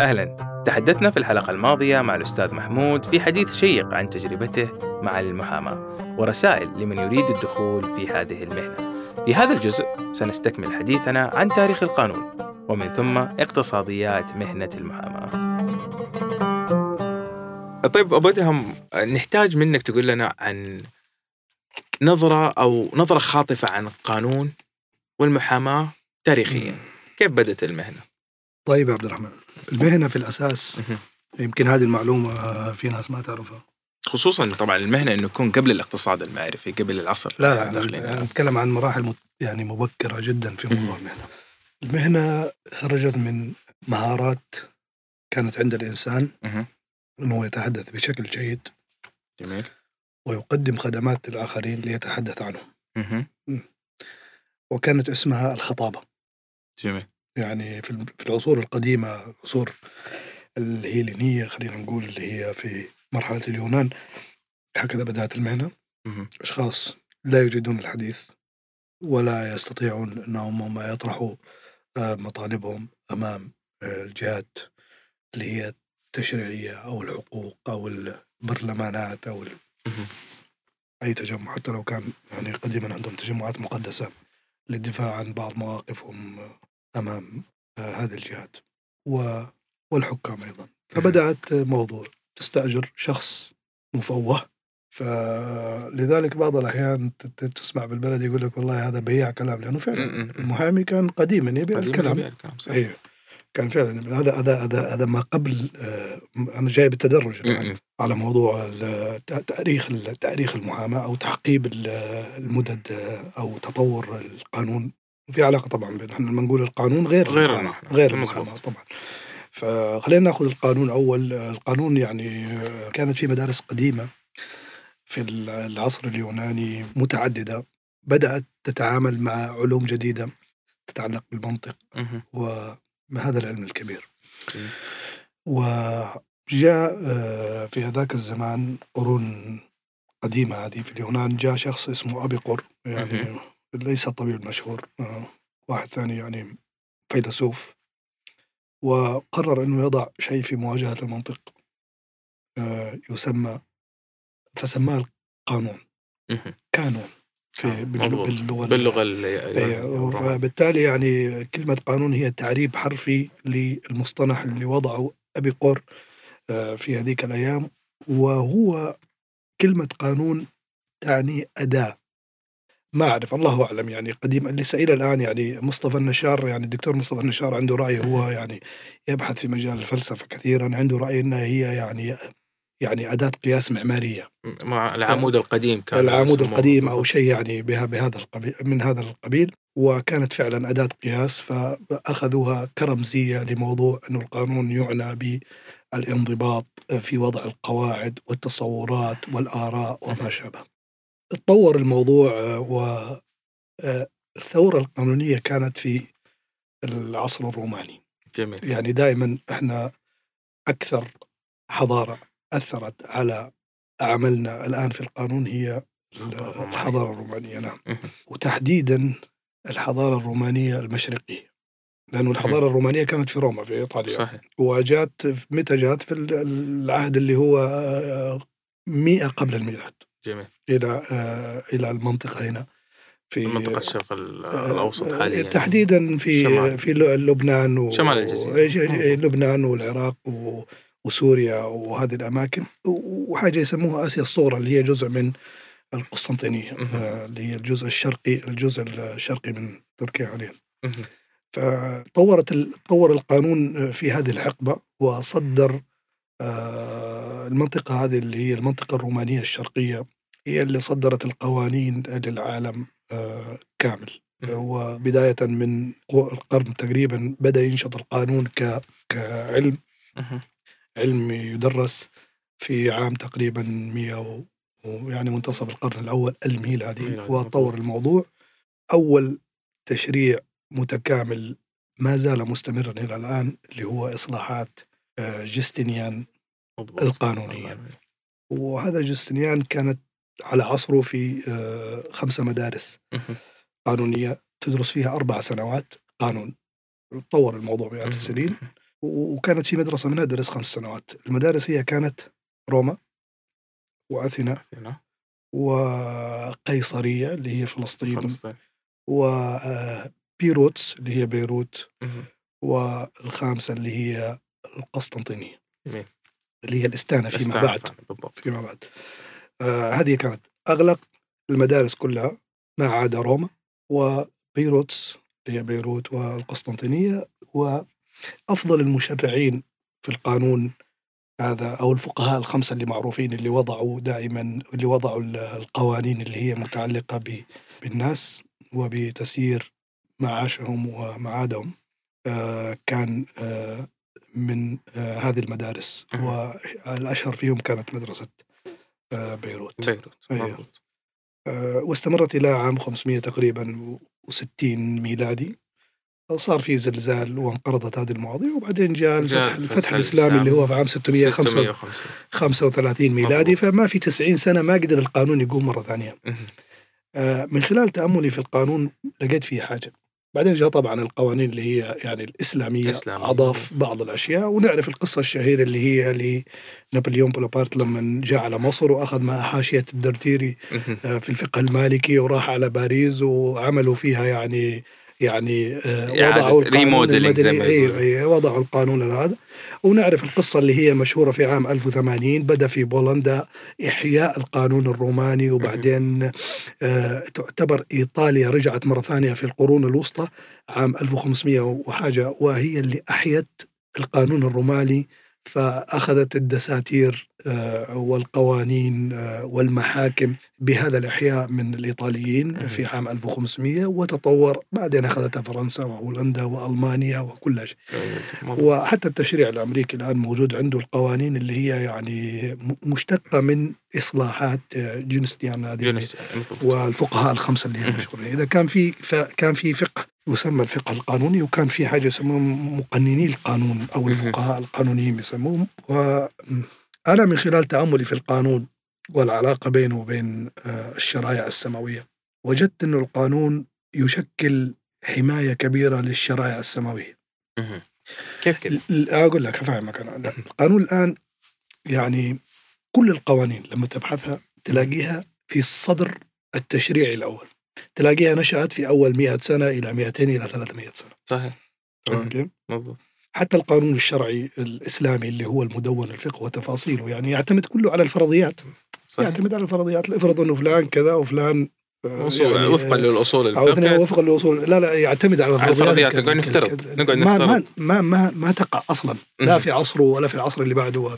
أهلا. تحدثنا في الحلقة الماضية مع الأستاذ محمود في حديث شيق عن تجربته مع المحاماة ورسائل لمن يريد الدخول في هذه المهنة. في هذا الجزء سنستكمل حديثنا عن تاريخ القانون ومن ثم اقتصاديات مهنة المحاماة. طيب أبو أدهم نحتاج منك تقول لنا عن نظرة أو نظرة خاطفة عن القانون والمحاماة تاريخيا. كيف بدأت المهنة؟ طيب يا عبد الرحمن المهنة في الأساس يمكن هذه المعلومة في ناس ما تعرفها. خصوصا طبعا المهنة إنه يكون قبل الاقتصاد المعرفي قبل العصر. لا لا نتكلم عن مراحل يعني مبكرة جدا في موضوع المهنة. المهنة خرجت من مهارات كانت عند الإنسان أنه يتحدث بشكل جيد جميل. ويقدم خدمات للآخرين ليتحدث عنهم. وكانت اسمها الخطابة. جميل. يعني في العصور القديمة العصور الهيلينية خلينا نقول اللي هي في مرحلة اليونان هكذا بدأت المهنة. أشخاص لا يجيدون الحديث ولا يستطيعون أنهم هم يطرحوا آه، مطالبهم أمام آه، الجهات اللي هي التشريعية أو الحقوق أو البرلمانات أو أي تجمع حتى لو كان يعني قديما عندهم تجمعات مقدسة. للدفاع عن بعض مواقفهم أمام آه، هذه الجهات والحكام أيضا. فبدأت موضوع تستأجر شخص مفوه فلذلك بعض الأحيان تسمع بالبلد يقول لك والله هذا بياع كلام لأنه فعلا المحامي كان قديما يبيع الكلام. أيه. كان فعلا هذا هذا هذا هذا ما قبل آه، أنا جاي بالتدرج يعني على موضوع تأريخ تأريخ المحاماة أو تعقيب المدد أو تطور القانون. في علاقة طبعا بين إحنا لما نقول القانون غير غير المحاماة غير المحاماة طبعا. فخلينا نأخذ القانون أول. القانون يعني كانت في مدارس قديمة في العصر اليوناني متعددة بدأت تتعامل مع علوم جديدة تتعلق بالمنطق وهذا العلم الكبير. وجاء آه، في هذاك الزمان قرون قديمة هذه في اليونان جاء شخص اسمه أبيقور يعني ليس الطبيب المشهور آه، واحد ثاني يعني فيلسوف وقرر أنه يضع شيء في مواجهة المنطق آه، يسمى فسماه القانون. كانون في باللغة باللغة أيوة، فبالتالي يعني كلمة قانون هي تعريب حرفي للمصطلح اللي وضعه أبي قور آه، في هذيك الأيام وهو كلمة قانون تعني أداة. ما أعرف الله أعلم يعني قديما لسه إلى الآن يعني مصطفى النشار يعني الدكتور مصطفى النشار عنده رأي هو يعني يبحث في مجال الفلسفة كثيرا عنده رأي أنها هي يعني يعني أداة قياس معمارية. مع العمود القديم كان العمود القديم أو شيء يعني بها بهذا القبيل من هذا القبيل وكانت فعلا أداة قياس فأخذوها كرمزية لموضوع أن القانون يعنى بالانضباط في وضع القواعد والتصورات والآراء وما شابه. تطور الموضوع والثورة القانونية كانت في العصر الروماني. جميل. يعني دائما إحنا أكثر حضارة أثرت على عملنا الآن في القانون هي الحضارة الرومانية. نعم. وتحديدا الحضارة الرومانية المشرقية. لأنه الحضارة الرومانية كانت في روما في إيطاليا. صحيح. وجات متى جات؟ في العهد اللي هو مئة قبل الميلاد. جميل. إلى آه، إلى المنطقة هنا في منطقة الشرق آه، الأوسط حاليا. تحديدا في جمال. في لبنان و... شمال الجزيرة. لبنان والعراق و... وسوريا وهذه الأماكن. وحاجة يسموها آسيا الصغرى اللي هي جزء من القسطنطينية آه، اللي هي الجزء الشرقي الجزء الشرقي من تركيا حاليا فطورت طور القانون في هذه الحقبة وصدر المنطقة هذه اللي هي المنطقة الرومانية الشرقية هي اللي صدرت القوانين للعالم آه، كامل. وبداية من القرن تقريبا بدأ ينشط القانون كعلم. علم يدرس في عام تقريبا 100 ويعني منتصف القرن الأول الميلادي وطور الموضوع. أول تشريع متكامل ما زال مستمرا إلى الآن اللي هو إصلاحات آه، جستنيان القانونية. وهذا جستنيان كانت على عصره في آه، خمسة مدارس قانونية تدرس فيها أربع سنوات قانون. تطور الموضوع مئات السنين. وكانت في مدرسة منها درس خمس سنوات. المدارس هي كانت روما وأثينا هنا. وقيصرية اللي هي فلسطين. فلسطين. وبيروتس اللي هي بيروت مهم. والخامسة اللي هي القسطنطينية جميل. اللي هي الإستانة فيما بعد بالضبط فيما بعد آه هذه كانت أغلق المدارس كلها ما عدا روما وبيروتس اللي هي بيروت والقسطنطينية وأفضل المشرعين في القانون هذا أو الفقهاء الخمسة اللي معروفين اللي وضعوا دائما اللي وضعوا ال- القوانين اللي هي متعلقة ب- بالناس وبتسيير معاشهم ومعادهم آه كان آه من آه هذه المدارس. والأشهر فيهم كانت مدرسة بيروت. بيروت أيوه. واستمرت إلى عام 500 تقريبا و60 ميلادي. صار في زلزال وانقرضت هذه المواضيع وبعدين جاء الفتح, الفتح الإسلامي اللي هو في عام 635 650 ميلادي. فما في 90 سنة ما قدر القانون يقوم مهم. آه، من خلال تأملي في القانون لقيت فيه حاجة. بعدين جاء طبعا القوانين اللي هي يعني الإسلامية إسلامية. أضاف بعض الأشياء ونعرف القصة الشهيرة اللي هي لنابليون بونابرت لما جاء على مصر وأخذ مع حاشية الدرديري. آه، في الفقه المالكي وراح على باريس وعملوا فيها يعني يعني آه، إعادة وضعوا القانون المدني أيوة يقولوا. أيوة وضعوا القانون هذا ونعرف القصة اللي هي مشهورة في عام 1080 بدأ في بولندا إحياء القانون الروماني وبعدين آه، تعتبر إيطاليا رجعت مرة ثانية في القرون الوسطى عام 1500 وحاجة وهي اللي أحيت القانون الروماني فأخذت الدساتير آه، والقوانين آه، والمحاكم بهذا الإحياء من الإيطاليين. في عام 1500 وتطور بعدين أخذتها فرنسا وهولندا وألمانيا وكل شيء. وحتى التشريع الأمريكي الآن موجود عنده القوانين اللي هي يعني مشتقة من إصلاحات آه، جينستيان هذه. والفقهاء الخمسة اللي. مشهورين إذا كان في كان في فقه يسمى الفقه القانوني وكان في حاجة يسموهم مقنني القانون أو. الفقهاء القانونيين يسموهم وأنا من خلال تأملي في القانون والعلاقة بينه وبين آه، الشرائع السماوية وجدت إنه القانون يشكل حماية كبيرة للشرائع السماوية. كيف كده؟ أقول لك أفهمك أنا القانون الآن يعني كل القوانين لما تبحثها تلاقيها في الصدر التشريعي الأول تلاقيها نشأت في أول 100 سنة إلى 200 إلى 300 سنة. صحيح. تمام؟ مضبوط حتى القانون الشرعي الإسلامي اللي هو المدون الفقه وتفاصيله يعني يعتمد كله على الفرضيات. صحيح. يعتمد على الفرضيات افرض إنه فلان كذا وفلان آه، يعني، وفقا آه، للأصول أو وفقا للأصول. لا لا يعتمد على الفرضيات. نقعد نفترض، نقعد ما ما. ما ما, ما تقع أصلا. لا. في عصره ولا في العصر اللي بعده.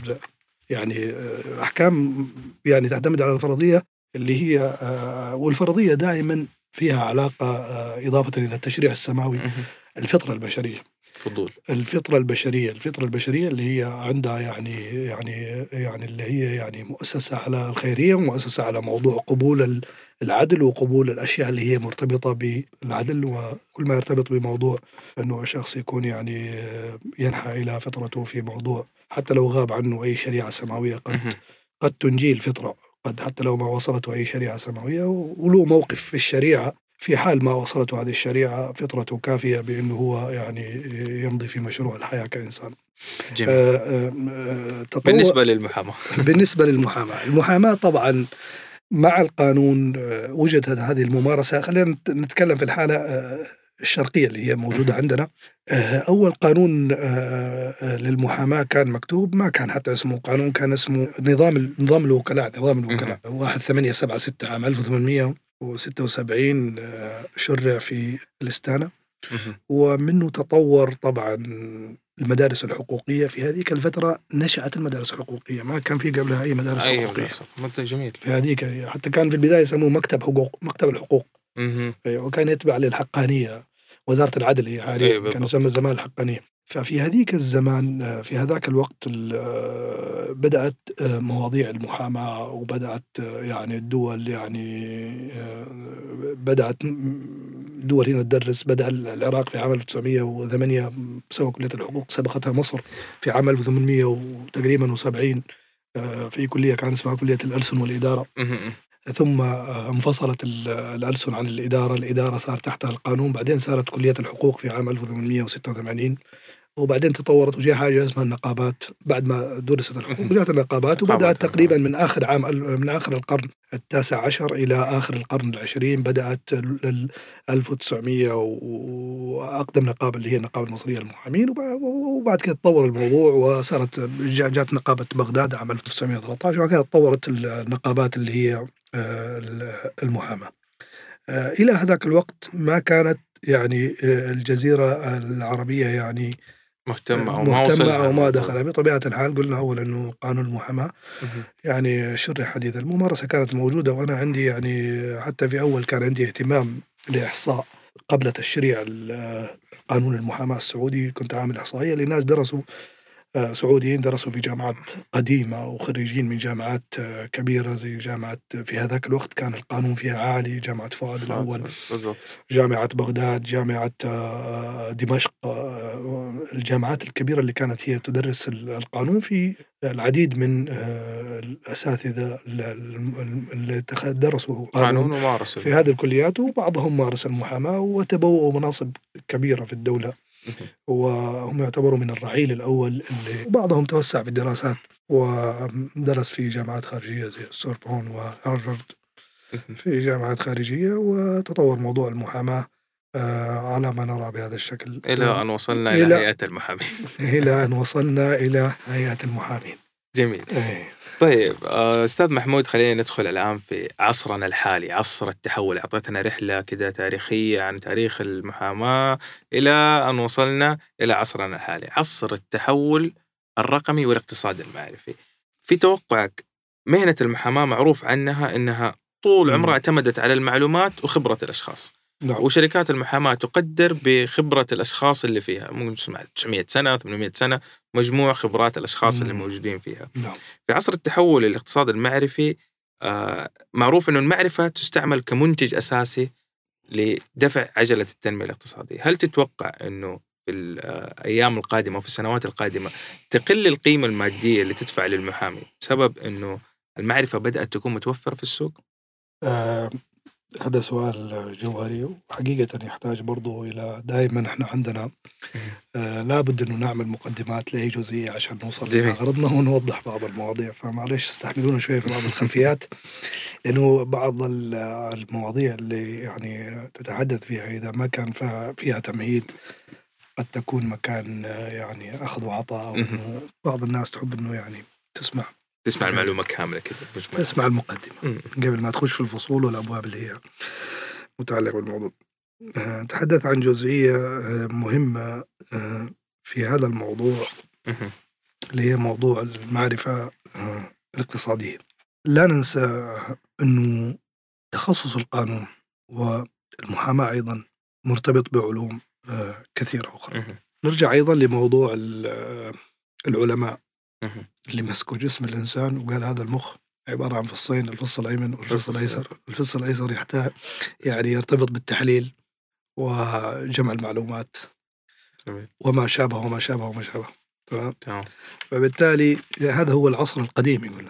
يعني آه، أحكام يعني تعتمد على الفرضية. اللي هي آه، والفرضية دائما فيها علاقة آه، إضافة إلى التشريع السماوي. الفطرة البشرية فضول الفطرة البشرية الفطرة البشرية اللي هي عندها يعني يعني يعني اللي هي يعني مؤسسة على الخيرية ومؤسسه على موضوع قبول ال- العدل وقبول الأشياء اللي هي مرتبطة بالعدل وكل ما يرتبط بموضوع إنه الشخص يكون يعني آه، ينحى إلى فطرته في موضوع حتى لو غاب عنه أي شريعة سماوية قد. قد تنجيه الفطرة قد حتى لو ما وصلته أي شريعة سماوية وله موقف في الشريعة في حال ما وصلته هذه الشريعة فطرته كافية بأنه هو يعني يمضي في مشروع الحياة كإنسان. جميل. آه، آه، آه، تطور بالنسبة للمحاماة. بالنسبة للمحاماة، المحاماة طبعا مع القانون آه، وجدت هذه الممارسة. خلينا نت- نتكلم في الحالة الشرقية اللي هي موجودة عندنا. آه، أول قانون آه، آه، للمحاماة كان مكتوب ما كان حتى اسمه قانون كان اسمه نظام نظام الوكلاء نظام الوكلاء. 1876 عام 1876 آه، شرع في الاستانه مهم. ومنه تطور طبعا المدارس الحقوقية. في هذيك الفترة نشأت المدارس الحقوقية. ما كان في قبلها أي مدارس أي حقوقية. منتج جميل. في هذيك حتى كان في البداية يسموه مكتب حقوق مكتب الحقوق. أيوة، وكان يتبع للحقانية وزارة العدل هي حاليا أيوة كان. يسمى زمان الحقانية ففي هذيك الزمان آه، في هذاك الوقت ال- آه، بدأت آه، مواضيع المحاماة وبدأت يعني الدول يعني بدأت دول هنا تدرس بدأ العراق في عام 1908 بسبب كلية الحقوق سبقتها مصر في عام 1800 وتقريبا و70 في كلية كان اسمها كلية الالسن والإدارة مهم. ثم انفصلت الألسن عن الإدارة الإدارة صار تحتها القانون بعدين صارت كلية الحقوق في عام 1886 وبعدين تطورت وجاء حاجة اسمها النقابات بعد ما درست الحقوق. جاءت النقابات وبدأت تقريبا من آخر عام من آخر القرن التاسع عشر إلى آخر القرن العشرين بدأت 1900 وأقدم نقابة اللي هي النقابة المصرية للمحامين وبعد كده تطور الموضوع وصارت جاءت نقابة بغداد عام 1913 وبعد كده تطورت النقابات اللي هي آه، المحاماة. آه، إلى هذاك الوقت ما كانت يعني آه، الجزيرة العربية يعني مهتمة أو ما وصل أو ما دخل. بطبيعة الحال قلنا أول أنه قانون المحاماة. يعني شرح حديث. الممارسة كانت موجودة وأنا عندي يعني حتى في أول كان عندي اهتمام لإحصاء قبل تشريع قانون المحاماة السعودي. كنت عامل إحصائية لناس درسوا آه، سعوديين درسوا في جامعات قديمة وخريجين من جامعات آه، كبيرة زي جامعة في هذاك الوقت كان القانون فيها عالي جامعة فؤاد الأول جامعة بغداد جامعة آه، دمشق الجامعات الكبيرة اللي كانت هي تدرس القانون في العديد من الأساتذة اللي درسوا قانون ومارسوا في هذه الكليات وبعضهم مارس المحاماة وتبوأوا مناصب كبيرة في الدولة. وهم يعتبروا من الرعيل الأول اللي بعضهم توسع في الدراسات ودرس في جامعات خارجية زي السوربون وهارفارد. في جامعات خارجية وتطور موضوع المحاماة آه، على ما نرى بهذا الشكل. إلى أن وصلنا إلى, إلى هيئة المحامين. إلى أن وصلنا إلى هيئة المحامين. جميل. أيه. طيب آه، أستاذ محمود خلينا ندخل الآن في عصرنا الحالي عصر التحول. أعطيتنا رحلة كده تاريخية عن تاريخ المحاماة إلى أن وصلنا إلى عصرنا الحالي. عصر التحول الرقمي والاقتصاد المعرفي. في توقعك مهنة المحاماة معروف عنها إنها طول عمرها اعتمدت على المعلومات وخبرة الأشخاص. نعم. وشركات المحاماة تقدر بخبرة الأشخاص اللي فيها ممكن 900 سنة 800 سنة مجموع خبرات الأشخاص مم. اللي موجودين فيها نعم. في عصر التحول الاقتصاد المعرفي آه معروف أنه المعرفة تستعمل كمنتج أساسي لدفع عجلة التنمية الاقتصادية هل تتوقع أنه في الأيام آه، القادمة وفي السنوات القادمة تقل القيمة المادية اللي تدفع للمحامي بسبب أنه المعرفة بدأت تكون متوفرة في السوق؟ آه هذا سؤال جوهري وحقيقة يحتاج برضو إلى دائما إحنا عندنا آه لابد إنه نعمل مقدمات لأي جزئية عشان نوصل إلى غرضنا ونوضح بعض المواضيع. فمعلش استحملونا شوية في بعض الخلفيات لأنه بعض المواضيع اللي يعني تتحدث فيها إذا ما كان فيها تمهيد قد تكون مكان يعني أخذ وعطاء أو بعض الناس تحب إنه يعني تسمع. تسمع المعلومة كاملة كذا تسمع المقدمة. قبل ما تخش في الفصول والابواب اللي هي متعلقة بالموضوع. آه، تحدث عن جزئية آه، مهمة آه، في هذا الموضوع. اللي هي موضوع المعرفة الاقتصادية. لا ننسى إنه تخصص القانون والمحاماة أيضا مرتبط بعلوم كثيرة أخرى. نرجع أيضا لموضوع العلماء. اللي مسكوا جسم الإنسان وقال هذا المخ عبارة عن فصين الفص الأيمن والفص الأيسر. الفص الأيسر يحتاج يعني يرتبط بالتحليل وجمع المعلومات. وما شابه وما شابه وما شابه. تمام؟ فبالتالي هذا هو العصر القديم يقول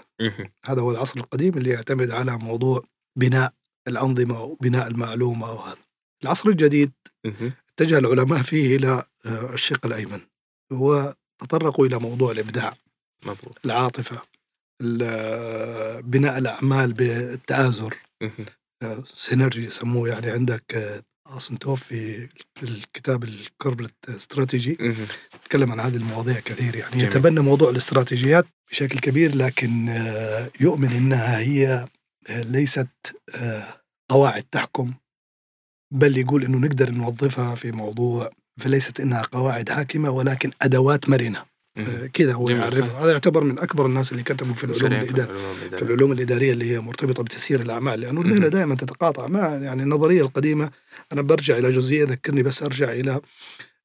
هذا هو العصر القديم اللي يعتمد على موضوع بناء الأنظمة وبناء المعلومة وهذا العصر الجديد اتجه العلماء فيه إلى آه، الشق الأيمن. وتطرقوا إلى موضوع الإبداع. مفروض. العاطفة بناء الأعمال بالتآزر. سينرجي يسموه يعني عندك اسنتوف في الكتاب الكوربريت استراتيجي. يتكلم عن هذه المواضيع كثير يعني. جميل. يتبنى موضوع الاستراتيجيات بشكل كبير لكن يؤمن إنها هي ليست قواعد تحكم. بل يقول إنه نقدر نوظفها في موضوع فليست إنها قواعد حاكمة ولكن أدوات مرنة. كذا هو يعرف هذا يعتبر من أكبر الناس اللي كتبوا في العلوم الاداريه في العلوم الإدارية اللي هي مرتبطة بتسيير الأعمال لأنه المهنه دائما تتقاطع. ما يعني النظرية القديمة أنا برجع إلى جزئية ذكرني بس أرجع إلى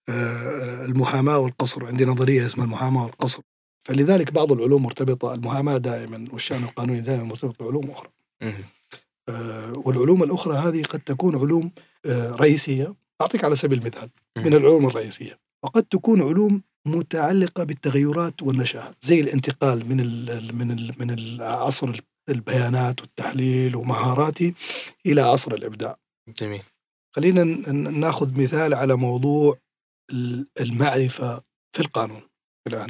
آه، المحاماه والقصر. عندي نظرية اسمها المحاماه والقصر. فلذلك بعض العلوم مرتبطة المحاماه دائما والشأن القانوني دائما مرتبط بعلوم أخرى. آه، والعلوم الأخرى هذه قد تكون علوم آه، رئيسية. أعطيك على سبيل المثال من العلوم الرئيسية. وقد تكون علوم متعلقة بالتغيرات والنشأة. زي الانتقال من ال من ال من العصر البيانات والتحليل ومهاراتي إلى عصر الإبداع. جميل. خلينا ناخذ مثال على موضوع المعرفة في القانون الآن.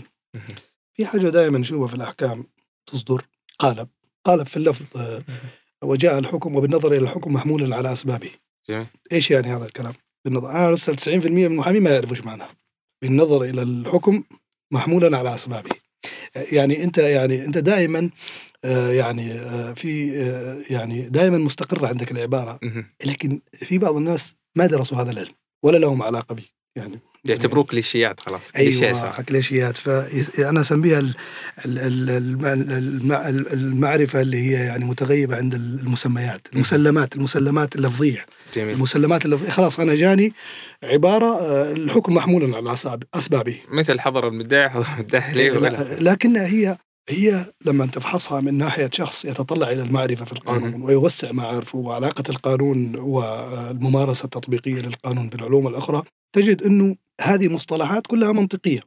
في حاجة دائما نشوفها في الأحكام تصدر قالب. قالب في اللفظ وجاء الحكم وبالنظر إلى الحكم محمولا على أسبابه. جميل. إيش يعني هذا الكلام؟ بالنظر أنا أسأل 90% من المحامين ما يعرفوا إيش معناه. بالنظر إلى الحكم محمولا على أسبابه. يعني أنت يعني أنت دائما آه، يعني آه، في آه، يعني دائما مستقرة عندك العبارة لكن في بعض الناس ما درسوا هذا العلم ولا لهم علاقة به يعني. يعتبروه كليشيات خلاص أيوه كليشيات فانا أسميها المعرفة اللي هي يعني متغيبة عند المسميات. المسلمات المسلمات اللفظية. جميل. المسلمات اللفظية. خلاص أنا جاني عبارة آه، الحكم محمولا على أسبابه. مثل حضر المدعي حضر المدعي لكنها هي هي لما تفحصها من ناحية شخص يتطلع إلى المعرفة في القانون ويوسع معارفه وعلاقة القانون والممارسة التطبيقية للقانون بالعلوم الأخرى تجد إنه هذه مصطلحات كلها منطقية.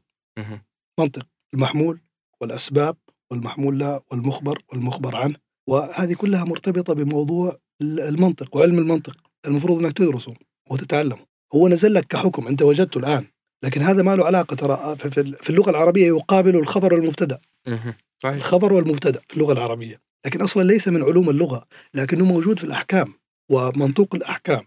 منطق المحمول والأسباب والمحمول له والمخبر والمخبر عنه وهذه كلها مرتبطة بموضوع المنطق وعلم المنطق. المفروض إنك تدرسه وتتعلمه. هو نزل لك كحكم أنت وجدته الآن لكن هذا ما له علاقة ترى في اللغة العربية يقابل الخبر والمبتدأ. صحيح. الخبر والمبتدأ في اللغة العربية. لكن أصلا ليس من علوم اللغة لكنه موجود في الأحكام ومنطوق الأحكام.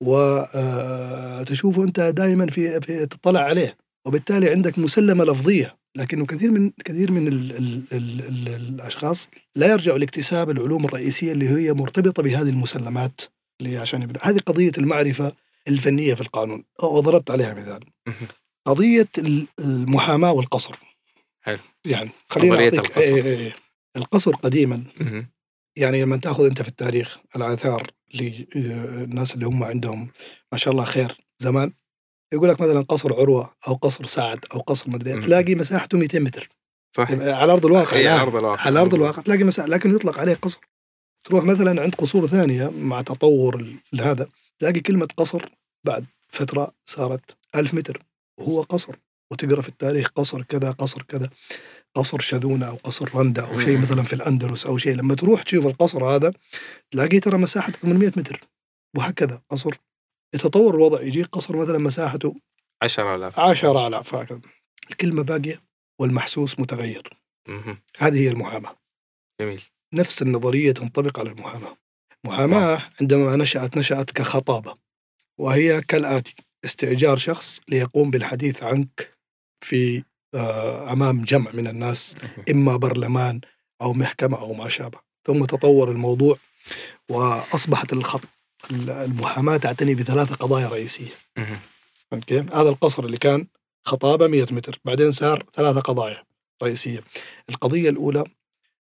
وتشوفه أنت دائما في, في تطلع عليه. وبالتالي عندك مسلمة لفظية. لكنه كثير من كثير من ال ال ال ال الأشخاص لا يرجعوا لاكتساب العلوم الرئيسية اللي هي مرتبطة بهذه المسلمات اللي عشان يبنى. هذه قضية المعرفة الفنية في القانون. وضربت عليها مثال. قضية المحاماة والقصر. حلو. يعني خلينا نعطيك إيه إيه إيه. القصر قديما. يعني لما تأخذ أنت في التاريخ الآثار للناس اللي هم عندهم ما شاء الله خير زمان. يقول لك مثلا قصر عروة أو قصر سعد أو قصر مدري تلاقي مساحته 200 متر. صح على أرض الواقع على أرض الواقع. على أرض الواقع. تلاقي مساحة لكن يطلق عليه قصر. تروح مثلا عند قصور ثانية مع تطور هذا تلاقي كلمة قصر بعد فترة صارت ألف متر. وهو قصر وتقرأ في التاريخ قصر كذا قصر كذا. قصر شذونه أو قصر رندا أو شيء مثلا في الأندلس أو شيء. لما تروح تشوف القصر هذا تلاقيه ترى مساحته 800 متر. وهكذا قصر. يتطور الوضع يجي قصر مثلا مساحته 10000 10000 هكذا. الكلمة باقيه والمحسوس متغير. هذه هي المحاماة. جميل. نفس النظرية تنطبق على المحاماة. المحاماه عندما نشأت نشأت كخطابة. وهي كالآتي. استئجار شخص ليقوم بالحديث عنك في أمام جمع من الناس إما برلمان أو محكمة أو ما شابه. ثم تطور الموضوع وأصبحت الخط المحاماة تعتني بثلاثة قضايا رئيسية. كيف؟ هذا القصر اللي كان خطابة 100 متر بعدين صار ثلاثة قضايا رئيسية. القضية الأولى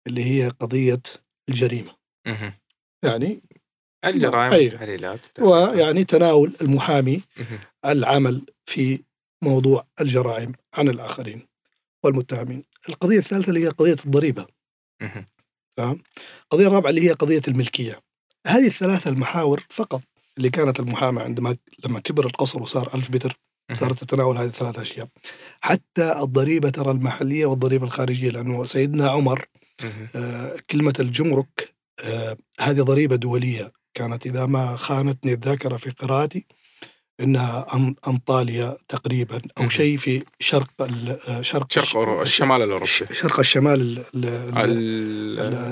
اللي هي قضية الجريمة. يعني الجرائم والتحليلات. ويعني تناول المحامي العمل في موضوع الجرائم عن الآخرين والمتهمين. القضية الثالثة اللي هي قضية الضريبة. تمام؟ القضية الرابعة اللي هي قضية الملكية. هذه الثلاثة المحاور فقط اللي كانت المحاماة عندما لما كبر القصر وصار ألف متر صارت تتناول هذه الثلاث أشياء. حتى الضريبة ترى المحلية والضريبة الخارجية لأنه سيدنا عمر آه كلمة الجمرك آه هذه ضريبة دولية. كانت إذا ما خانتني الذاكرة في قراءتي إنها انطاليا تقريبا أو شيء في شرق شرق شرق الشمال الأوروبي. شرق الشمال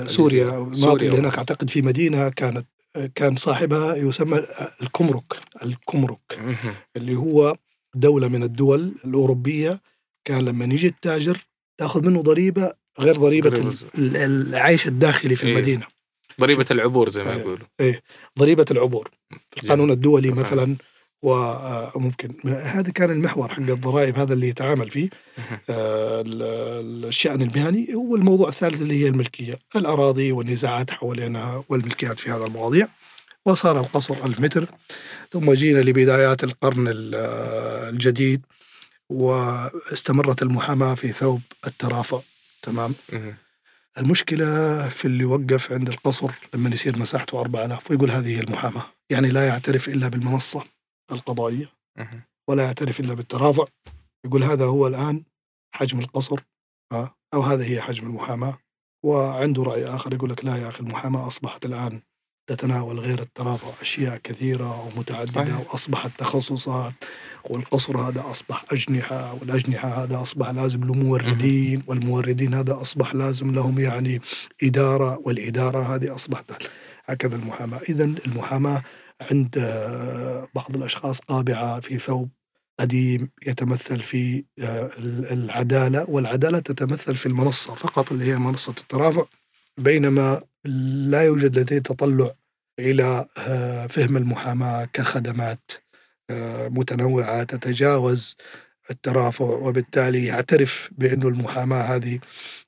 سوريا الماضي اللي هناك أعتقد في مدينة كانت كان صاحبها يسمى الكمرك الكمرك اللي هو دولة من الدول الأوروبية. كان لما يجي التاجر تأخذ منه ضريبة غير ضريبة العيش الداخلي في إيه. المدينة. ضريبة العبور زي ما يقولوا. إيه. ضريبة العبور. في القانون الدولي مثلا وممكن هذا كان المحور حق الضرائب هذا اللي يتعامل فيه آه، الشأن المهني والموضوع الثالث اللي هي الملكية الأراضي والنزاعات حوالينها والملكيات في هذا المواضيع. وصار القصر ألف متر. ثم جينا لبدايات القرن الجديد واستمرت المحاماة في ثوب الترافع تمام؟ المشكلة في اللي وقف عند القصر لما يصير مساحته 4000 ويقول هذه هي المحاماة. يعني لا يعترف إلا بالمنصة. القضائية ولا يعترف إلا بالترافع. يقول هذا هو الآن حجم القصر أو هذا هي حجم المحاماة. وعنده رأي آخر يقول لك لا يا أخي المحاماة أصبحت الآن تتناول غير الترافع أشياء كثيرة ومتعددة صحيح. وأصبحت تخصصات والقصر هذا أصبح أجنحة والأجنحة هذا أصبح لازم له موردين والموردين هذا أصبح لازم لهم يعني إدارة والإدارة هذه أصبحت هكذا المحاماة. إذا المحاماة عند بعض الأشخاص قابعة في ثوب قديم يتمثل في آه، العدالة والعدالة تتمثل في المنصة فقط اللي هي منصة الترافع بينما لا يوجد لديه تطلع إلى آه، فهم المحاماة كخدمات آه، متنوعة تتجاوز الترافع وبالتالي يعترف بأن المحاماة هذه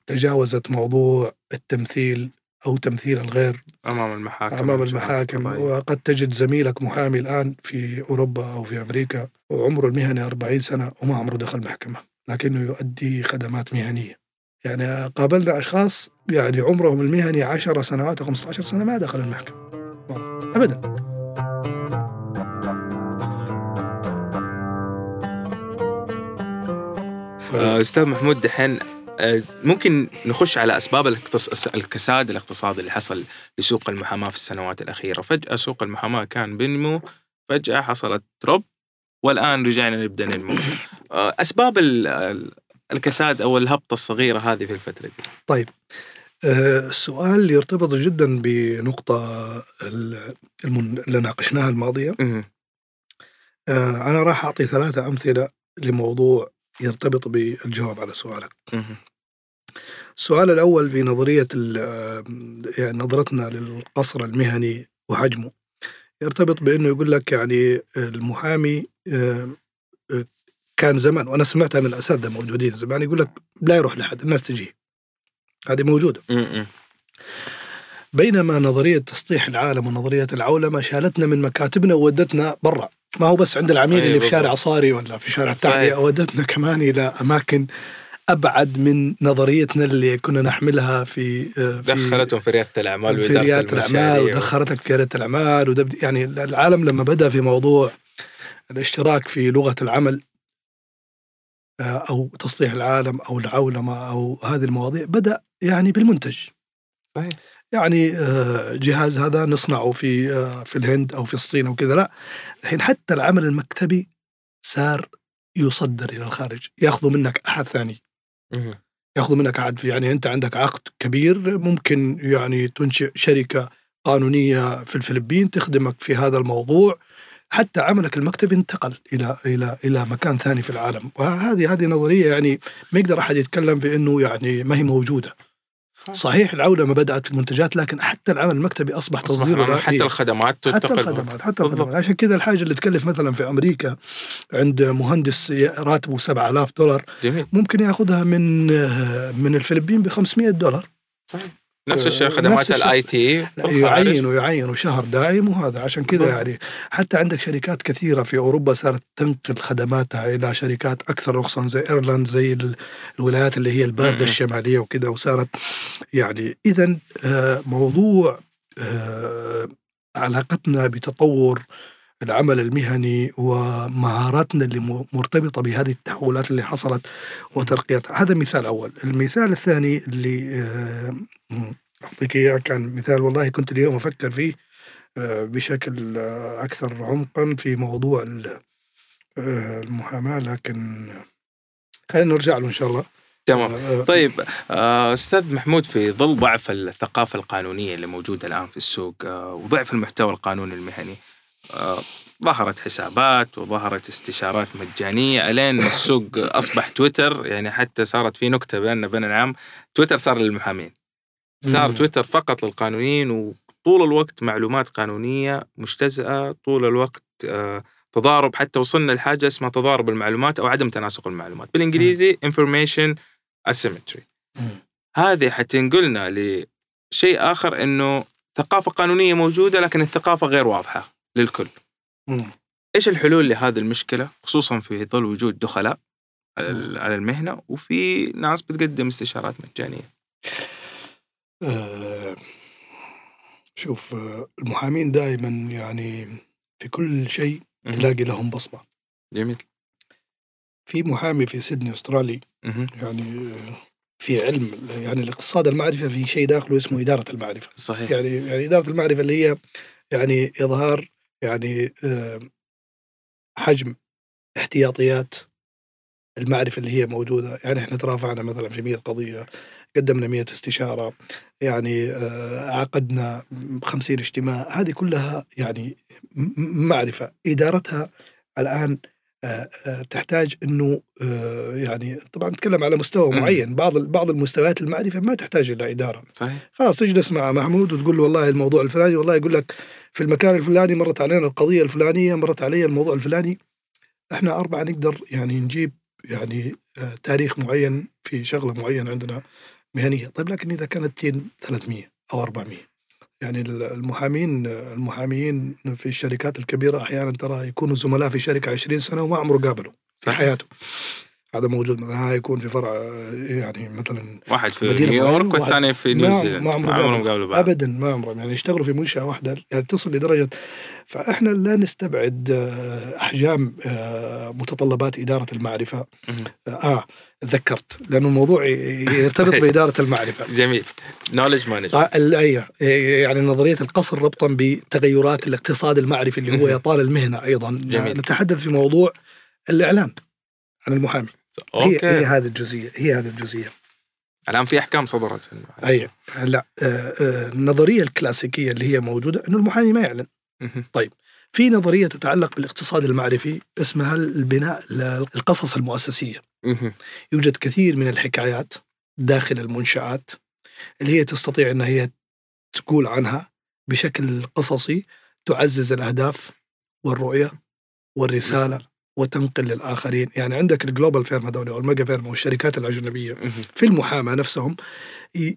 تجاوزت موضوع التمثيل أو تمثيل الغير أمام المحاكم أمام المحاكم. وقد تجد زميلك محامي الآن في أوروبا أو في أمريكا وعمره المهني 40 سنة وما عمره دخل محكمة لكنه يؤدي خدمات مهنية. يعني قابلنا أشخاص يعني عمرهم المهني 10 سنوات أو 15 سنة ما دخل المحكمة. أبدا. آه، أستاذ محمود دحين ممكن نخش على أسباب الكساد الاقتصادي اللي حصل لسوق المحاماة في السنوات الأخيرة، فجأة سوق المحاماة كان بينمو فجأة حصلت دروب والآن رجعنا نبدأ ننمو. آه، أسباب الكساد أو الهبطة الصغيرة هذه في الفترة دي. طيب آه، السؤال يرتبط جدا بنقطة اللي ناقشناها الماضية أنا راح أعطي ثلاثة أمثلة لموضوع يرتبط بالجواب على سؤالك. السؤال الأول في نظرية يعني نظرتنا للقصر المهني وحجمه. يرتبط بأنه يقول لك يعني المحامي كان زمان وأنا سمعتها من الأساتذة موجودين زمان يقول لك لا يروح لحد الناس تجي. هذه موجودة. بينما نظرية تسطيح العالم ونظرية العولمة شالتنا من مكاتبنا وودتنا برا. ما هو بس عند العميل اللي في شارع صاري ولا في شارع التعبئة ودتنا كمان إلى أماكن أبعد من نظريتنا اللي كنا نحملها في في دخلتهم في ريادة الأعمال في ريادة الأعمال ودخلتك في ريادة الأعمال ودب يعني العالم لما بدأ في موضوع الاشتراك في لغة العمل آه، أو تسطيح العالم أو العولمة أو هذه المواضيع بدأ يعني بالمنتج. صحيح. يعني آه، جهاز هذا نصنعه في آه، في الهند أو في الصين أو كذا لا. الحين حتى العمل المكتبي صار يصدر إلى الخارج. ياخذوا منك أحد ثاني. ياخذوا منك عقد يعني أنت عندك عقد كبير ممكن يعني تنشئ شركة قانونية في الفلبين تخدمك في هذا الموضوع. حتى عملك المكتبي انتقل إلى إلى إلى مكان ثاني في العالم. وهذه هذه نظرية يعني ما يقدر أحد يتكلم بأنه يعني ما هي موجودة. صحيح. العولمه بدأت في المنتجات لكن حتى العمل المكتبي أصبح تصديره حتى الخدمات حتى الخدمات حتى الخدمات. عشان كذا الحاجة اللي تكلف مثلا في أمريكا عند مهندس راتبه 7000 دولار جميل. ممكن ياخذها من من الفلبين ب 500 دولار. صحيح. نفس الشيء خدمات ال I T. يعين ويعين شهر دائم وهذا. عشان كذا يعني حتى عندك شركات كثيرة في أوروبا صارت تنقل خدماتها إلى شركات أكثر رخصا زي Ireland زي الولايات اللي هي الباردة الشمالية وكذا وصارت يعني اذا آه، موضوع آه، علاقتنا بتطور العمل المهني ومهاراتنا اللي مرتبطة بهذه التحولات اللي حصلت وترقيتها. هذا مثال أول. المثال الثاني اللي آه، أعطيك إياه كان مثال والله كنت اليوم أفكر فيه آه، بشكل أكثر عمقا في موضوع آه، المحاماة لكن خلينا نرجع له إن شاء الله. تمام. طيب أستاذ محمود في ظل ضعف الثقافة القانونية اللي موجودة الآن في السوق وضعف المحتوى القانوني المهني ظهرت حسابات وظهرت استشارات مجانية ألين السوق أصبح تويتر يعني حتى صارت في نكتة بيننا بين العام تويتر صار للمحامين. صار مم. تويتر فقط للقانونيين وطول الوقت معلومات قانونية مجتزأة طول الوقت آه تضارب حتى وصلنا لحاجة اسمها تضارب المعلومات أو عدم تناسق المعلومات. بالإنجليزي information asymmetry. هذه حتنقلنا لشيء آخر إنه ثقافة قانونية موجودة لكن الثقافة غير واضحة. للكل. مم. إيش الحلول لهذه المشكلة؟ خصوصا في ظل وجود دخلاء على المهنة وفي ناس بتقدم استشارات مجانية. آه شوف المحامين دائما يعني في كل شيء تلاقي لهم بصمة. جميل. في محامي في سيدني أسترالي يعني في علم يعني الاقتصاد المعرفة في شيء داخله اسمه إدارة المعرفة. صحيح. يعني يعني إدارة المعرفة اللي هي يعني إظهار يعني آه، حجم احتياطيات المعرفة اللي هي موجودة. يعني إحنا ترافعنا مثلا في 100 قضية قدمنا 100 استشارة يعني آه، عقدنا 50 اجتماع. هذه كلها يعني م- م- معرفة. آه، آه، تحتاج إنه آه، يعني طبعا نتكلم على مستوى. معين. بعض بعض المستويات المعرفه ما تحتاج إلى إدارة. صحيح. خلاص تجلس مع محمود وتقول له والله الموضوع الفلاني والله يقول لك في المكان الفلاني مرت علينا القضية الفلانية مرت علي الموضوع الفلاني. إحنا أربعة نقدر يعني نجيب يعني تاريخ معين في شغلة معينة عندنا مهنية. طيب لكن إذا كانت تين 300 أو 400 يعني ال- المحامين المحاميين في الشركات الكبيرة أحيانا ترى يكونوا زملاء في شركة 20 سنة وما عمره قابلوا في. حياته هذا موجود مثلا هذا يكون في فرع آه، يعني مثلا واحد في نيويورك والثاني في نيوزيلند ما عمره عمرهم قابل. قابلوا بعض ابدا ما عمرهم يعني يشتغلوا في منشأة واحدة يعني تصل لدرجة فإحنا لا نستبعد آه، أحجام آه، متطلبات إدارة المعرفة. آه تذكرت لأنه الموضوع يرتبط بإدارة المعرفة جميل knowledge management آه، ال- أيوة. يعني نظرية القص ربطا بتغيرات الاقتصاد المعرفي اللي هو. يطال المهنة أيضا جميل. نتحدث في موضوع الاعلان عن المحامي هي, هي okay هذه الجزئية هي هذه الجزئية. الآن في أحكام صدرت. أيوه لا آه، آه، النظرية الكلاسيكية اللي هي موجودة إنه المحامي ما يعلن. مهم. في نظرية تتعلق بالاقتصاد المعرفي اسمها البناء القصص المؤسسية. يوجد كثير من الحكايات داخل المنشآت اللي هي تستطيع أن هي تقول عنها بشكل قصصي تعزز الأهداف والرؤية والرسالة. وتنقل للآخرين يعني عندك ال global firm هذول أو ال mega firm والشركات الأجنبية مهم. في المحاماة نفسهم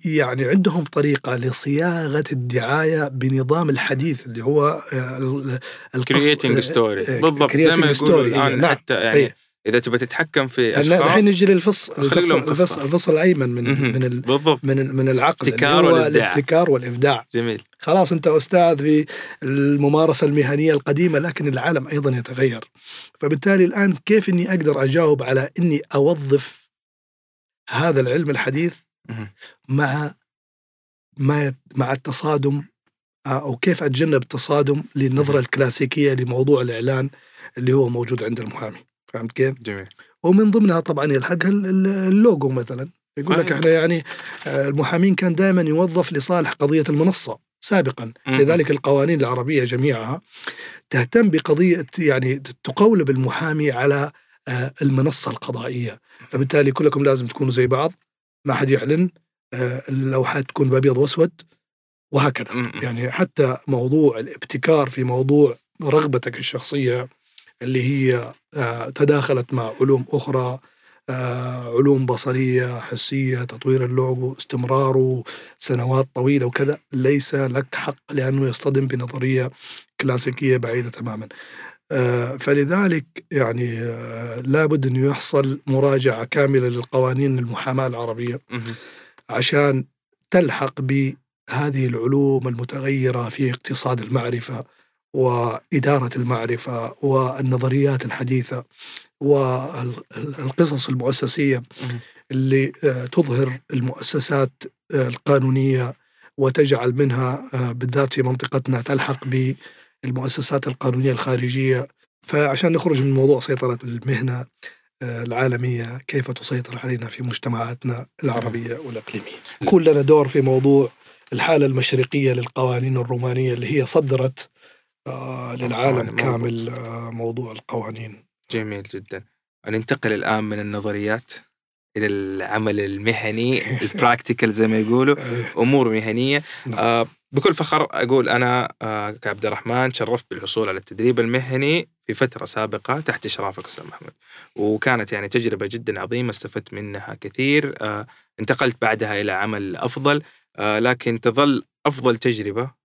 يعني عندهم طريقة لصياغة الدعاية بنظام الحديث اللي هو آه، ال- القص- creating story آه، بالضبط زي ما. يقولوا إيه، الآن نعم. حتى يعني إيه. إذا تبغى تتحكم في الحين أشخاص نجي للفصل الفصل. الفصل, الفصل الأيمن من مهم. من ال بالضبط من من العقل اللي ابتكار هو والإبداع. الابتكار والإبداع جميل خلاص أنت أستاذ في الممارسة المهنية القديمة لكن العالم أيضا يتغير فبالتالي الآن كيف إني أقدر أجاوب على إني أوظف هذا العلم الحديث. مع ما مع التصادم آه، أو كيف أتجنب التصادم للنظرة الكلاسيكية لموضوع الإعلان اللي هو موجود عند المحامي فهمت كيف؟ جميل ومن ضمنها طبعا يلحقها ال- ال- اللوجو مثلا يقول لك صحيح. إحنا يعني آه، المحامين كان دائما يوظف لصالح قضية المنصة سابقا. لذلك القوانين العربية جميعها تهتم بقضية يعني تقولب المحامي على آه، المنصة القضائية فبالتالي كلكم لازم تكونوا زي بعض ما حد يعلن آه، اللوحات تكون بابيض وأسود وهكذا. يعني حتى موضوع الابتكار في موضوع رغبتك الشخصية اللي هي آه، تداخلت مع علوم أخرى آه، علوم بصرية حسية تطوير اللوجو استمراره سنوات طويلة وكذا. ليس لك حق لأنه يصطدم بنظرية كلاسيكية بعيدة تماما. آه، فلذلك يعني لابد انه يحصل مراجعة كاملة للقوانين المحاماة العربية مهم. عشان تلحق بهذه العلوم المتغيرة في اقتصاد المعرفة. وإدارة المعرفة والنظريات الحديثة والقصص المؤسسية. اللي آه، تظهر المؤسسات آه، القانونية وتجعل منها آه، بالذات في منطقتنا تلحق بالمؤسسات القانونية الخارجية. فعشان نخرج من موضوع سيطرة المهنة العالمية كيف تسيطر علينا في مجتمعاتنا العربية والإقليمية؟ يكون لنا دور في موضوع الحالة المشرقية للقوانين الرومانية اللي هي صدرت للعالم القوانين، كامل آه، موضوع القوانين. جميل جدا. ننتقل الآن من النظريات إلى العمل المهني البراكتيكال زي ما يقولوا آه، أمور مهنية؟ نعم. آه بكل فخر أقول أنا آه كعبد الرحمن شرفت بالحصول على التدريب المهني في فترة سابقة تحت إشرافك أستاذ محمود وكانت يعني تجربة جدا عظيمة استفدت منها كثير آه انتقلت بعدها إلى عمل أفضل آه لكن تظل أفضل تجربة آه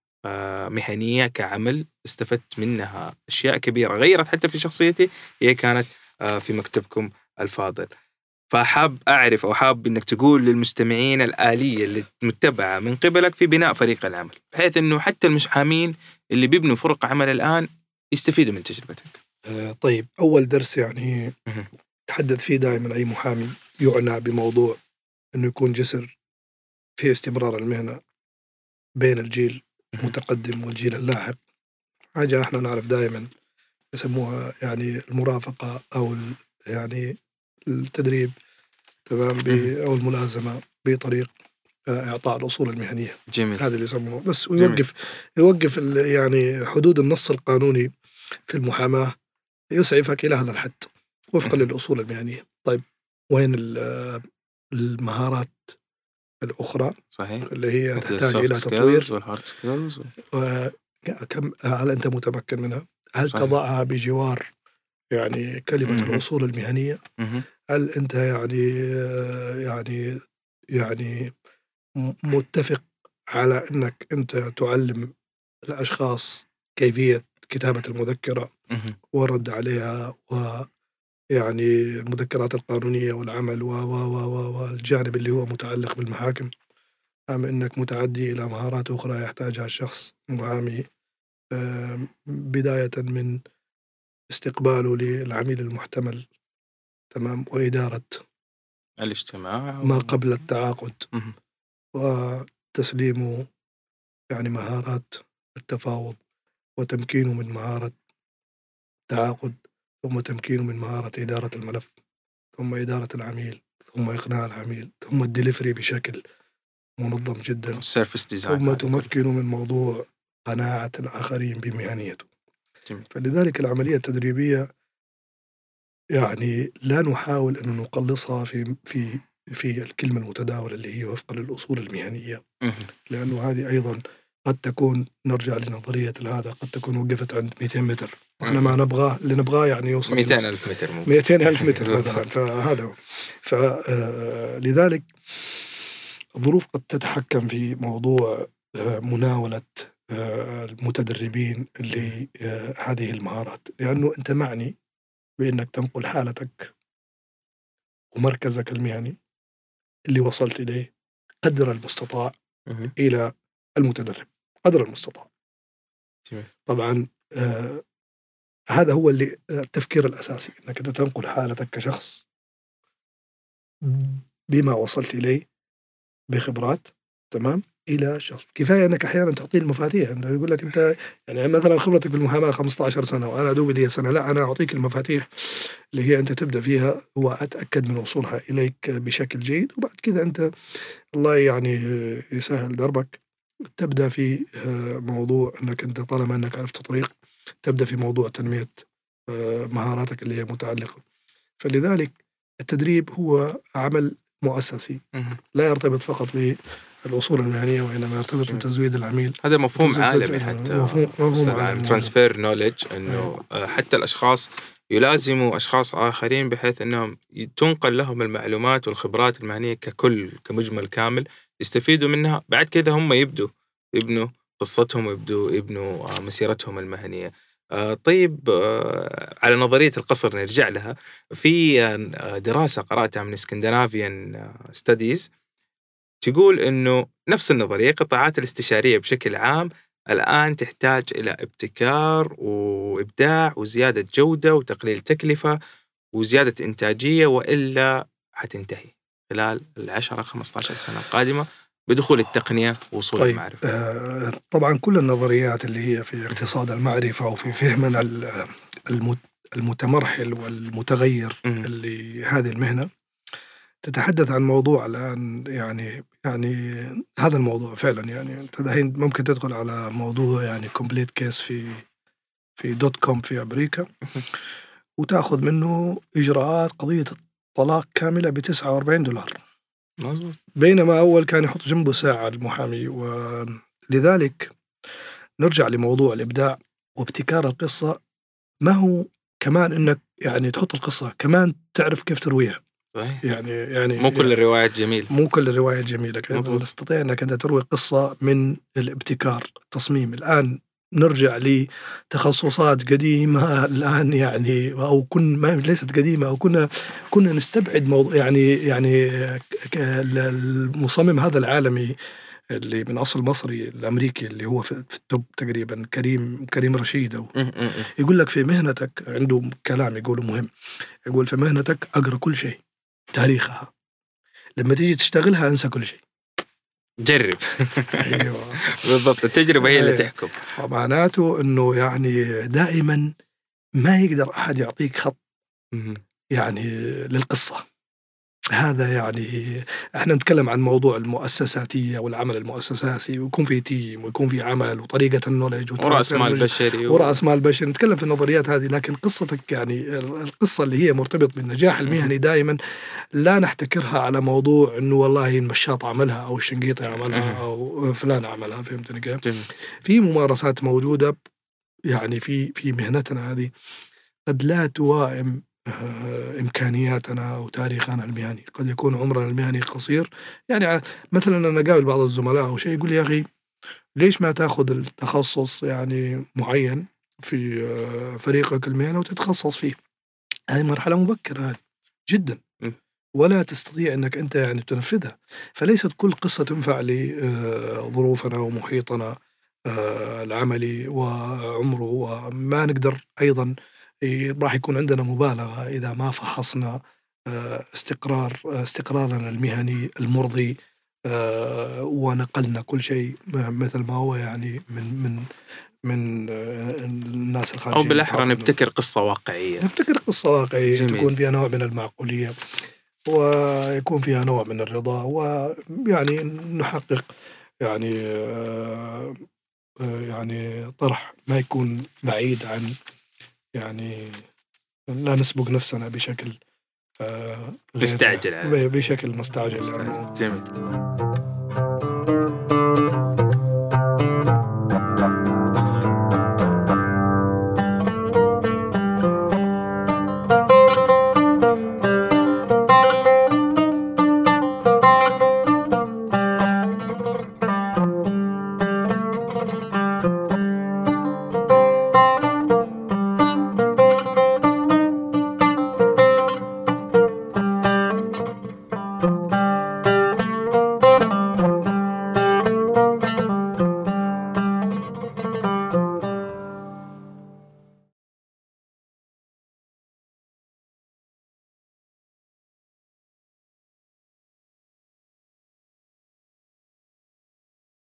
مهنية كعمل استفدت منها أشياء كبيرة غيرت حتى في شخصيتي هي كانت آه في مكتبكم الفاضل فحاب أعرف أو حاب إنك تقول للمستمعين الآلية اللي متبعة من قبلك في بناء فريق العمل بحيث إنه حتى المحامين اللي بيبنوا فرق عمل الآن يستفيدوا من تجربتك. آه، طيب أول درس يعني. تحدث فيه دائما أي محامي يعنى بموضوع إنه يكون جسر في استمرار المهنة بين الجيل المتقدم والجيل اللاحق. حاجة إحنا نعرف دائما يسموها يعني المرافقة أو يعني التدريب تمام؟ أو الملازمة بطريق آه، إعطاء الأصول المهنية. جميل. هذا اللي يسموه. بس ويوقف يوقف يعني حدود النص القانوني في المحاماة يسعفك إلى هذا الحد. وفقا للأصول المهنية. طيب وين المهارات الأخرى صحيح اللي هي تحتاج إلى تطوير وال hard skills كم هل أنت متمكن منها؟ هل صحيح. تضعها بجوار يعني كلمة م-م. الاصول المهنية؟ م-م. هل أنت يعني يعني يعني متفق على إنك أنت تعلم الأشخاص كيفية كتابة المذكرة والرد عليها ويعني المذكرات القانونية والعمل و و والجانب اللي هو متعلق بالمحاكم. أم أنك متعدي إلى مهارات أخرى يحتاجها الشخص المحامي بداية من استقباله للعميل المحتمل. تمام؟ وإدارة الاجتماع ما قبل التعاقد. وتسليمه يعني مهارات التفاوض وتمكينه من مهارة التعاقد. ثم تمكينه من مهارة إدارة الملف ثم إدارة العميل ثم إقناع العميل ثم الدليفري بشكل منظم جدا ثم تمكنه من موضوع قناعة الآخرين بمهنيته. جميل. فلذلك العملية التدريبية يعني لا نحاول أن نقلصها في في في الكلمة المتداولة اللي هي وفقا للأصول المهنية. لأنه هذه أيضا قد تكون نرجع لنظرية هذا قد تكون وقفت عند 200 متر. وإحنا ما نبغاه اللي نبغاه يعني يوصل 200 ألف متر ممكن. 200 ألف متر مثلا. فهذا هو. فلذلك آه، الظروف قد تتحكم في موضوع آه، مناولة آه، المتدربين لهذه المهارات. لأنه أنت معني بأنك تنقل حالتك ومركزك المهني اللي وصلت إليه قدر المستطاع إلى المتدرب. قدر المستطاع. طبعا آه هذا هو اللي التفكير الأساسي أنك أنت تنقل حالتك كشخص بما وصلت إليه بخبرات تمام إلى شخص. كفاية إنك أحيانا تعطيه المفاتيح انه يقول لك أنت يعني مثلا خبرتك بالمحاماة 15 سنة وأنا ادوب لي سنة لا أنا أعطيك المفاتيح اللي هي أنت تبدأ فيها وأتأكد من وصولها إليك بشكل جيد وبعد كذا أنت الله يعني يسهل دربك. تبدأ في موضوع إنك أنت طالما إنك عرفت طريق تبدأ في موضوع تنمية مهاراتك اللي هي متعلقة. فلذلك التدريب هو عمل مؤسسي لا يرتبط فقط بالأصول المهنية وإنما يرتبط بتزويد العميل هذا مفهوم عالمي حتى. مفهوم, مفهوم ترانسفير نولج إنه أيوه. حتى الأشخاص يلازموا أشخاص آخرين بحيث إنهم تنقل لهم المعلومات والخبرات المهنية ككل كمجمل كامل. يستفيدوا منها. بعد كذا هم يبدوا يبنوا قصتهم ويبدوا يبنوا آه، مسيرتهم المهنية. آه، طيب آه، على نظرية القصر نرجع لها. في دراسة قرأتها من اسكندنافيان ستاديز تقول إنه نفس النظرية قطاعات الاستشارية بشكل عام الآن تحتاج إلى ابتكار وإبداع وزيادة جودة وتقليل تكلفة وزيادة إنتاجية وإلا حتنتهي. خلال العشرة 15 سنة القادمة بدخول التقنية ووصول طيب المعرفة. آه طبعا كل النظريات اللي هي في اقتصاد المعرفة وفي فهمنا المتمرحل والمتغير اللي هذه المهنة تتحدث عن موضوع الآن يعني يعني هذا الموضوع فعلا يعني أنت الحين ممكن تدخل على موضوع يعني complete case في في dot com في أمريكا وتأخذ منه إجراءات قضية الطلاق كاملة ب 49 دولار. مظبوط. بينما أول كان يحط جنبه ساعة المحامي ولذلك نرجع لموضوع الإبداع وابتكار القصة. ما هو كمان إنك يعني تحط القصة كمان تعرف كيف ترويها. صحيح. يعني يعني مو كل يعني الروايات جميلة. مو كل الروايات جميلة تستطيع إنك أنت تروي قصة من الابتكار التصميم الآن نرجع لتخصصات قديمة الآن يعني أو كن ما ليست قديمة أو كنا كنا نستبعد موضوع يعني يعني المصمم هذا العالمي اللي من أصل مصري الأمريكي اللي هو في التوب تقريبا كريم كريم رشيد أو يقول لك في مهنتك عنده كلام يقوله مهم. يقول في مهنتك أقرأ كل شيء تاريخها. لما تيجي تشتغلها أنسى كل شيء. جرب. أيوه. بالضبط التجربة هي اللي إيه. تحكم. معناته إنه يعني دائما ما يقدر أحد يعطيك خط. يعني للقصة. هذا يعني إحنا نتكلم عن موضوع المؤسساتية والعمل المؤسساتي ويكون في تيم ويكون في عمل وطريقة النولج وراس مال بشري و- وراس مال بشري. نتكلم في النظريات هذه لكن قصتك يعني القصة اللي هي مرتبط بالنجاح المهني دائما لا نحتكرها على موضوع إنه والله النشاط عملها أو الشنقيطي عملها أو فلان عملها فهمتني كيف؟ في ممارسات موجودة يعني في في مهنتنا هذه قد لا توائم آه، إمكانياتنا وتاريخنا المهني، قد يكون عمرنا المهني قصير، يعني مثلا أنا قابل بعض الزملاء أو شيء يقول لي يا أخي ليش ما تأخذ التخصص يعني معين في آه، فريقك المهني وتتخصص فيه؟ هذه مرحلة مبكرة جدا. ولا تستطيع أنك أنت يعني تنفذها، فليست كل قصة تنفع لظروفنا ومحيطنا آه، العملي وعمره وما نقدر أيضا راح يكون عندنا مبالغة إذا ما فحصنا آه، استقرار آه، استقرارنا المهني المرضي آه، ونقلنا كل شيء مثل ما هو يعني من من من آه، الناس الخارجيين أو بالأحرى. نبتكر قصة واقعية نفتكر قصة واقعية جميل. تكون فيها نوع من المعقولية ويكون فيها نوع من الرضا ويعني نحقق يعني آه، يعني طرح ما يكون بعيد عن يعني لا نسبق نفسنا بشكل آه، مستعجل. بشكل مستعجل يعني. جميل